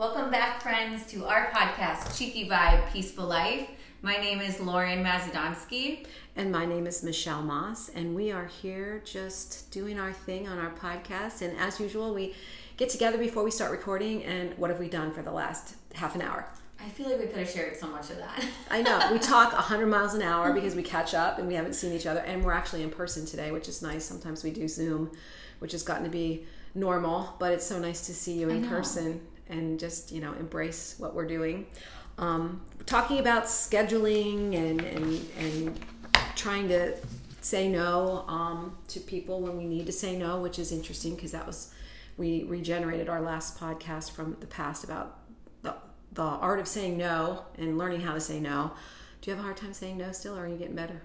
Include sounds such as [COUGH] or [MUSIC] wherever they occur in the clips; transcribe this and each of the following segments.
Welcome back, friends, to our podcast, Cheeky Vibe Peaceful Life. My name is Lauren Mazadonsky. And my name is Michelle Moss, and we are here just doing our thing on our podcast. And as usual, we get together before we start recording. And what have we done for the last half an hour? I feel like we could have shared so much of that. I know. We [LAUGHS] talk 100 miles an hour because we catch up and we haven't seen each other. And we're actually in person today, which is nice. Sometimes we do Zoom, which has gotten to be normal, but it's so nice to see you in person and just, you know, embrace what we're doing. Um, talking about scheduling and, and, and trying to say no um, to people when we need to say no, which is interesting because that was, we regenerated our last podcast from the past about the, the art of saying no and learning how to say no. Do you have a hard time saying no still, or are you getting better?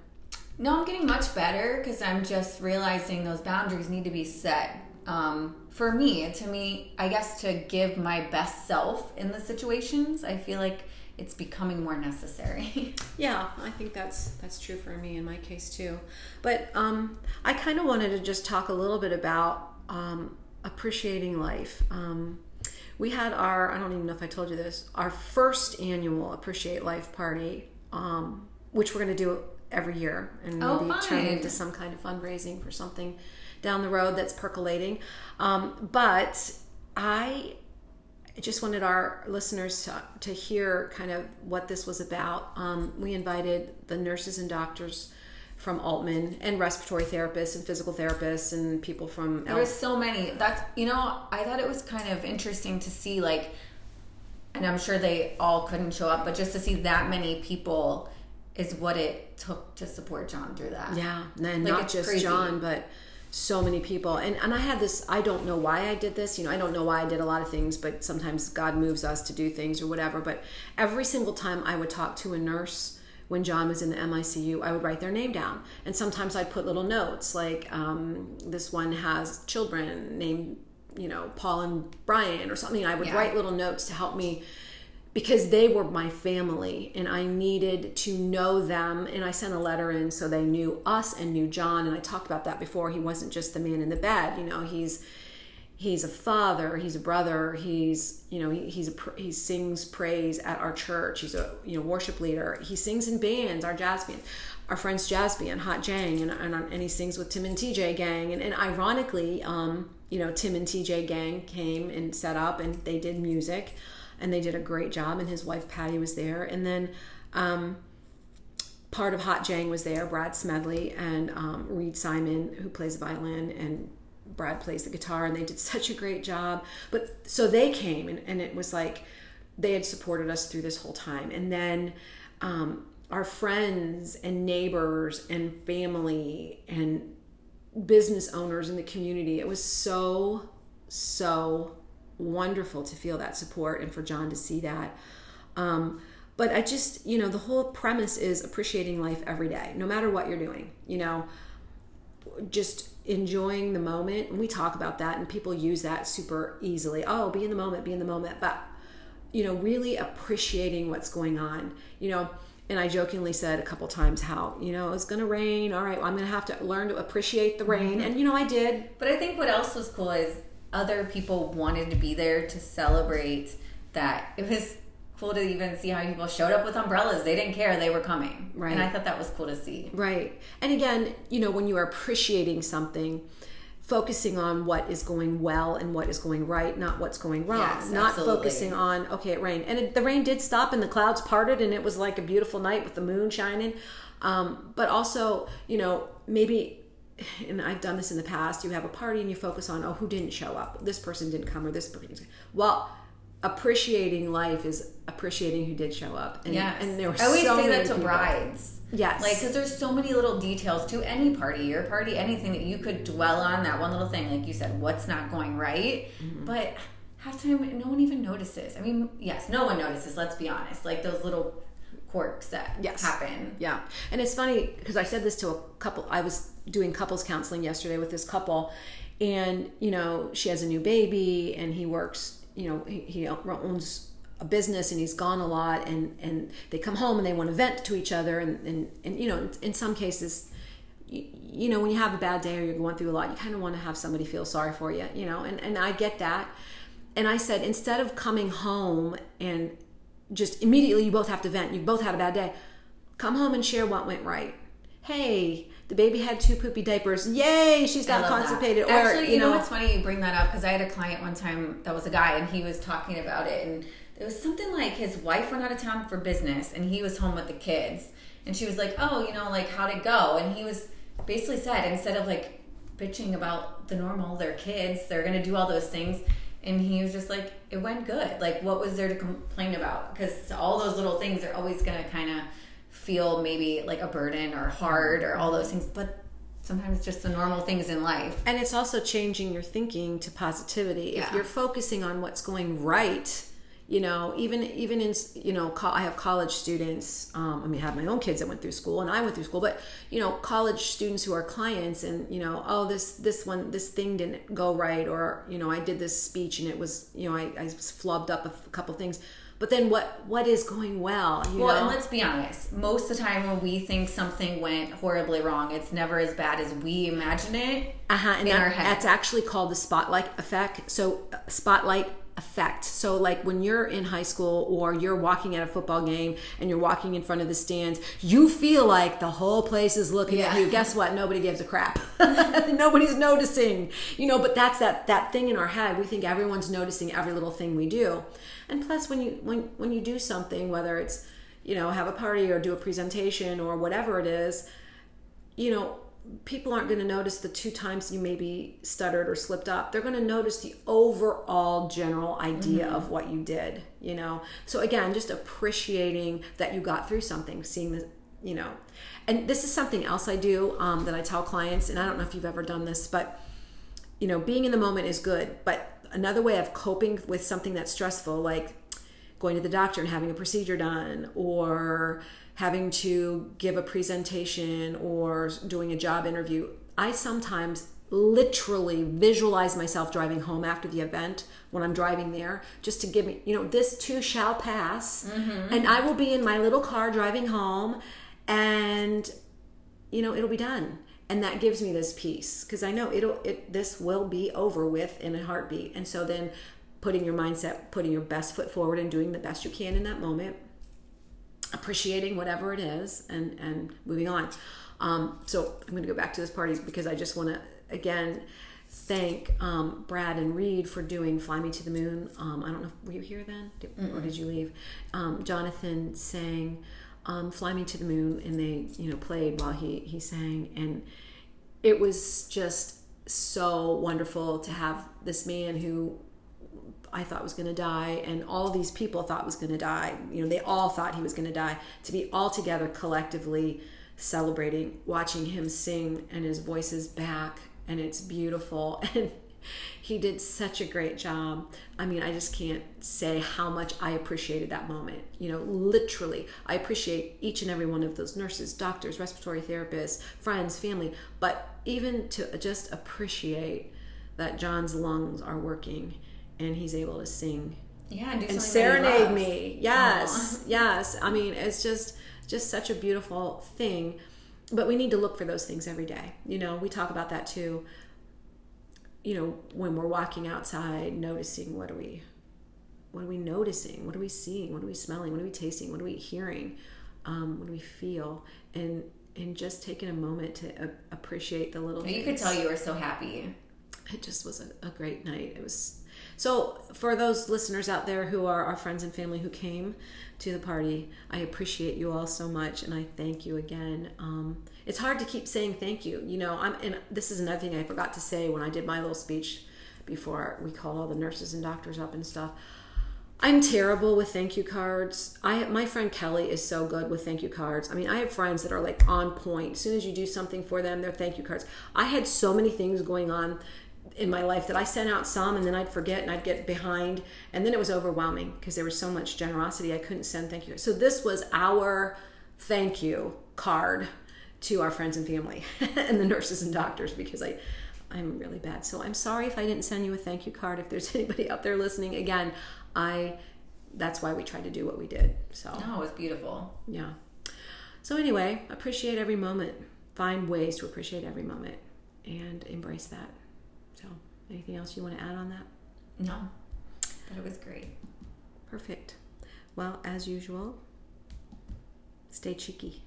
No, I'm getting much better because I'm just realizing those boundaries need to be set um, for me, to me, I guess to give my best self in the situations, I feel like it's becoming more necessary. [LAUGHS] yeah, I think that's that's true for me in my case too. But um, I kind of wanted to just talk a little bit about um, appreciating life. Um, we had our I don't even know if I told you this our first annual Appreciate Life party, um, which we're going to do every year and oh, maybe fine. turn into some kind of fundraising for something down the road that's percolating. Um, but I just wanted our listeners to, to hear kind of what this was about. Um, we invited the nurses and doctors from Aultman and respiratory therapists and physical therapists and people from. There was so many. That's you know I thought it was kind of interesting to see like, and I'm sure they all couldn't show up, but just to see that many people is what it took to support John through that. Yeah, and like, not just crazy. John, but so many people. And and I had this I don't know why I did this you know I don't know why I did a lot of things but sometimes God moves us to do things or whatever. But every single time I would talk to a nurse when John was in the MICU I would write their name down. And sometimes I'd put little notes like um, this one has children named you know Paul and Brian or something. I would yeah. write little notes to help me because they were my family and I needed to know them. And I sent a letter in so they knew us and knew John. And I talked about that before. He wasn't just the man in the bed, you know, he's he's a father he's a brother he's you know he, he's a he sings praise at our church he's a you know worship leader he sings in bands our jazz band our friends jazz band hot jang and, and, and he sings with tim and tj gang and, and ironically um, you know tim and tj gang came and set up and they did music and they did a great job. And his wife Patty was there, and then um, part of Hot Jang was there. Brad Smedley and um, Reed Simon, who plays the violin, and Brad plays the guitar, and they did [LAUGHS] such a great job. But so they came, and, and it was like they had supported us through this whole time, and then. Um, our friends and neighbors and family and business owners in the community. It was so, so wonderful to feel that support and for John to see that. Um, but I just, you know, the whole premise is appreciating life every day, no matter what you're doing, you know, just enjoying the moment. And we talk about that, and people use that super easily. Oh, be in the moment, be in the moment. But, you know, really appreciating what's going on, you know. And I jokingly said a couple times how, you know, it's going to rain. All right, well, I'm going to have to learn to appreciate the rain. Mm-hmm. And, you know, I did. But I think what else was cool is other people wanted to be there to celebrate that. [LAUGHS] It was cool to even see how people showed up with umbrellas. They didn't care, they were coming. Right. And I thought that was cool to see. Right. And again, you know, when you are appreciating something, focusing on what is going well and what is going right, not what's going wrong. Yes, not absolutely. focusing on, okay, it rained. And it, the rain did stop and the clouds parted and it was like a beautiful night with the moon shining. Um, but also, you know, maybe and I've done this in the past, you have a party and you focus on, oh, who didn't show up? This person didn't come or this person. Well, appreciating life is appreciating who did show up. And, yes. and there were I always so say that to people. brides. Yes. Like, because there's so many little details to any party, your party, anything that you could dwell on, that one little thing, like you said, what's not going right. Mm-hmm. But half time, no one even notices. I mean, yes, no one notices, let's be honest. Like those little quirks that yes. happen. Yeah. And it's funny because I said this to a couple, I was doing couples counseling yesterday with this couple and you know she has a new baby and he works you know he, he owns a business and he's gone a lot and and they come home and they want to vent to each other and and, and you know in, in some cases you, you, know when you have a bad day or you're going through a lot you kind of want to have somebody feel sorry for you you know and and I get that and I said, instead of coming home and just immediately you both have to vent, you both had a bad day, come home and share what went right. Hey, the baby had two poopy diapers. Yay, she's not constipated. Or, Actually, you, you know, know, it's funny you bring that up because I had a client one time that was a guy and he was talking about it and it was something like his wife went out of town for business and he was home with the kids and she was like, "Oh, you know, like how'd it go?" And he was basically said instead of like bitching about the normal, their kids, they're gonna do all those things. And he was just like, it went good. Like, what was there to complain about? Because all those little things are always gonna kind of feel maybe like a burden or hard or all those things, but sometimes just the normal things in life. And it's also changing your thinking to positivity. Yeah. If you're focusing on what's going right, you know even even in you know i have college students um, i mean i have my own kids that went through school and i went through school but you know college students who are clients and you know oh this this one this thing didn't go right or you know i did this speech and it was you know i, I flubbed up a couple things. But then what what is going well well know? and let's be honest most of the time when we think something went horribly wrong it's never as bad as we imagine it uh-huh and that, that's actually called the spotlight effect. So uh, spotlight effect. So, like when you're in high school or you're walking at a football game and you're walking in front of the stands, you feel like the whole place is looking yeah. at you. Guess what? Nobody gives a crap. [LAUGHS] [LAUGHS] Nobody's noticing, you know. But that's that that thing in our head. We think everyone's noticing every little thing we do. And plus, when you when when you do something, whether it's you know have a party or do a presentation or whatever it is, you know people aren't going to notice the two times you maybe stuttered or slipped up. They're going to notice the overall general idea mm-hmm. of what you did, you know? So again, just appreciating that you got through something, seeing the, you know. And this is something else I do um, that I tell clients, and I don't know if you've ever done this, but, you know, being in the moment is good. But another way of coping with something that's stressful, like going to the doctor and having a procedure done, or, having to give a presentation or doing a job interview, I sometimes literally visualize myself driving home after the event when I'm driving there, just to give me, you know, this too shall pass. Mm-hmm. And I will be in my little car driving home and, you know, it'll be done. And that gives me this peace because I know it'll, it, this will be over with in a heartbeat. And so then putting your mindset, putting your best foot forward and doing the best you can in that moment appreciating whatever it is and and moving on. Um, so i'm going to go back to this party because i just want to again thank um, brad and reed for doing fly me to the moon. Um, i don't know if, were you here then? Did, or did you leave? Um, jonathan sang um, fly me to the moon and they you know played while he he sang. And it was just so wonderful to have this man who I thought was going to die, and all these people thought was going to die. You know, they all thought he was going to die. To be all together collectively celebrating, watching him sing, and his voice is back, and it's beautiful. [LAUGHS] And he did such a great job. I mean, I just can't say how much I appreciated that moment. You know, literally, I appreciate each and every one of those nurses, doctors, respiratory therapists, friends, family, but even to just appreciate that John's lungs are working and he's able to sing yeah and, and serenade me. Yes Aww. yes. I mean it's just just such a beautiful thing. But we need to look for those things every day. You know we talk about that too. You know when we're walking outside noticing what are we what are we noticing? What are we seeing? What are we smelling? What are we tasting? What are we hearing? Um, what do we feel? And and just taking a moment to uh, appreciate the little things. you could tell you were so happy it just was a, a great night it was so, for those listeners out there who are our friends and family who came to the party, I appreciate you all so much, and I thank you again. Um, it's hard to keep saying thank you. You know, I'm, and this is another thing I forgot to say when I did my little speech before we called all the nurses and doctors up and stuff. I'm terrible with thank you cards. I my friend Kelly is so good with thank you cards. I mean, I have friends that are like on point. As soon as you do something for them, they're thank you cards. I had so many things going on in my life that I sent out some and then I'd forget and I'd get behind and then it was overwhelming because there was so much generosity I couldn't send thank you. So this was our thank you card to our friends and family [LAUGHS] and the nurses and doctors because I I'm really bad. So I'm sorry if I didn't send you a thank you card if there's [LAUGHS] anybody out there listening. Again, I that's why we tried to do what we did. So No, it was beautiful. Yeah. So anyway, appreciate every moment. Find ways to appreciate every moment and embrace that. Anything else you want to add on that? No. But it was great. Perfect. Well, as usual, stay cheeky.